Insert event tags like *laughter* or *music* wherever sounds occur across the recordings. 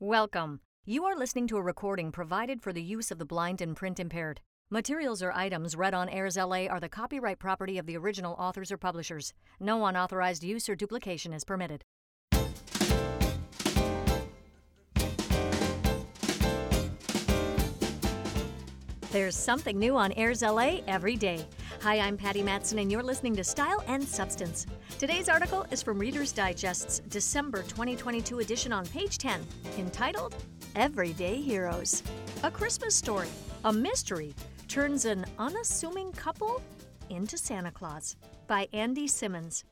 Welcome. You are listening to a recording provided for the use of the blind and print impaired. Materials or items read on AIRSLA are the copyright property of the original authors or publishers. No unauthorized use or duplication is permitted. There's something new on AIRSLA every day. Hi, I'm Patty Mattson, and you're listening to Style and Substance. Today's article is from Reader's Digest's December 2022 edition on page 10, entitled Everyday Heroes. A Christmas story, a mystery, turns an unassuming couple into Santa Claus by Andy Simmons.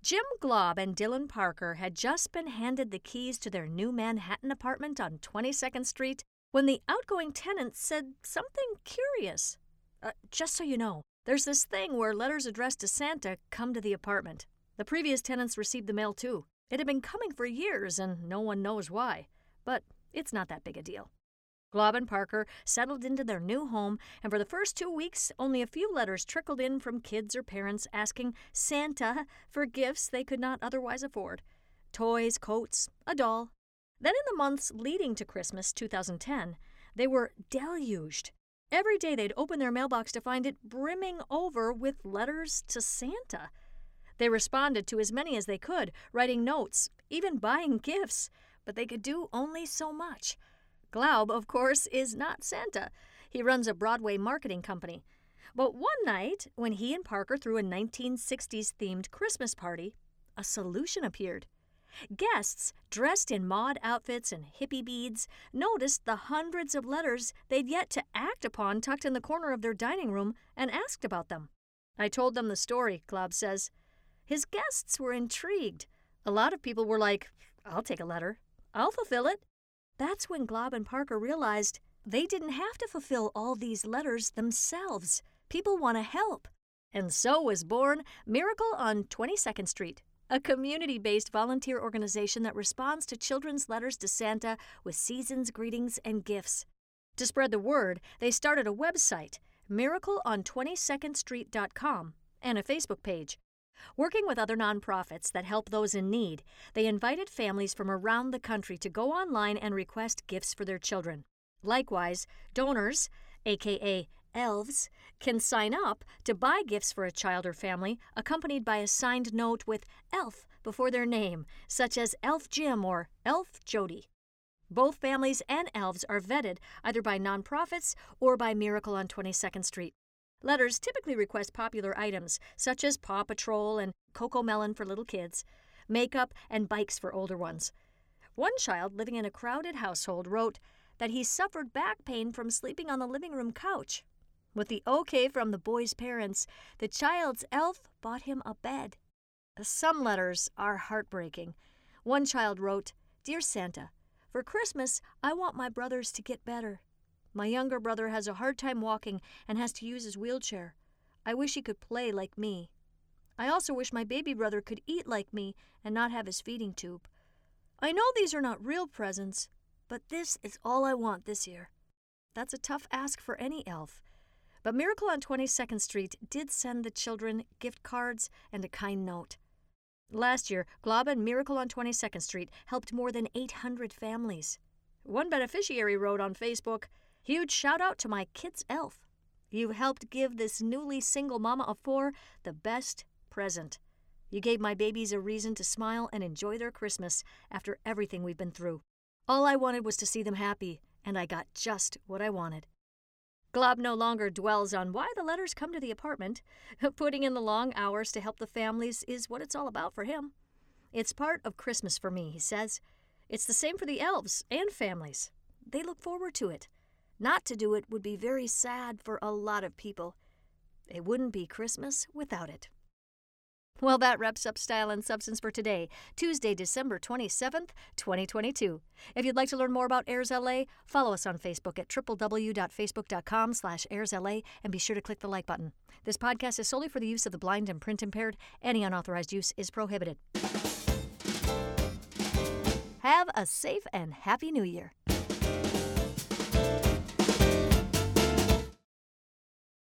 Jim Glaub and Dylan Parker had just been handed the keys to their new Manhattan apartment on 22nd Street when the outgoing tenant said something curious. Uh, just so you know, there's this thing where letters addressed to Santa come to the apartment. The previous tenants received the mail too. It had been coming for years, and no one knows why. But it's not that big a deal. Glaub and Parker settled into their new home, and for the first two weeks, only a few letters trickled in from kids or parents asking Santa for gifts they could not otherwise afford toys, coats, a doll, then, in the months leading to Christmas 2010, they were deluged. Every day they'd open their mailbox to find it brimming over with letters to Santa. They responded to as many as they could, writing notes, even buying gifts, but they could do only so much. Glaub, of course, is not Santa. He runs a Broadway marketing company. But one night, when he and Parker threw a 1960s themed Christmas party, a solution appeared. Guests, dressed in mod outfits and hippie beads, noticed the hundreds of letters they'd yet to act upon tucked in the corner of their dining room and asked about them. I told them the story, Glaub says. His guests were intrigued. A lot of people were like, I'll take a letter. I'll fulfill it. That's when Glaub and Parker realized they didn't have to fulfill all these letters themselves. People want to help. And so was born Miracle on 22nd Street, a community based volunteer organization that responds to children's letters to Santa with season's greetings and gifts. To spread the word, they started a website, miracleon22ndstreet.com, and a Facebook page. Working with other nonprofits that help those in need, they invited families from around the country to go online and request gifts for their children. Likewise, donors, aka elves, can sign up to buy gifts for a child or family accompanied by a signed note with elf before their name, such as Elf Jim or Elf Jody. Both families and elves are vetted either by nonprofits or by Miracle on 22nd Street. Letters typically request popular items such as Paw Patrol and CoComelon for little kids, makeup, and bikes for older ones. One child living in a crowded household wrote that he suffered back pain from sleeping on the living room couch. With the okay from the boy's parents, the child's elf bought him a bed. Some letters are heartbreaking. One child wrote, Dear Santa, for Christmas, I want my brothers to get better. My younger brother has a hard time walking and has to use his wheelchair. I wish he could play like me. I also wish my baby brother could eat like me and not have his feeding tube. I know these are not real presents, but this is all I want this year. That's a tough ask for any elf. But Miracle on 22nd Street did send the children gift cards and a kind note. Last year, Glaub and Miracle on 22nd Street helped more than 800 families. One beneficiary wrote on Facebook, Huge shout out to my kid's elf. You helped give this newly single mama of four the best present. You gave my babies a reason to smile and enjoy their Christmas after everything we've been through. All I wanted was to see them happy, and I got just what I wanted. Glaub no longer dwells on why the letters come to the apartment. *laughs* Putting in the long hours to help the families is what it's all about for him. It's part of Christmas for me, he says. It's the same for the elves and families. They look forward to it. Not to do it would be very sad for a lot of people. It wouldn't be Christmas without it. Well, that wraps up Style and Substance for today, Tuesday, December 27th, 2022. If you'd like to learn more about AIRSLA, follow us on Facebook at www.facebook.com slash airsla and be sure to click the like button. This podcast is solely for the use of the blind and print impaired. Any unauthorized use is prohibited. Have a safe and happy new year.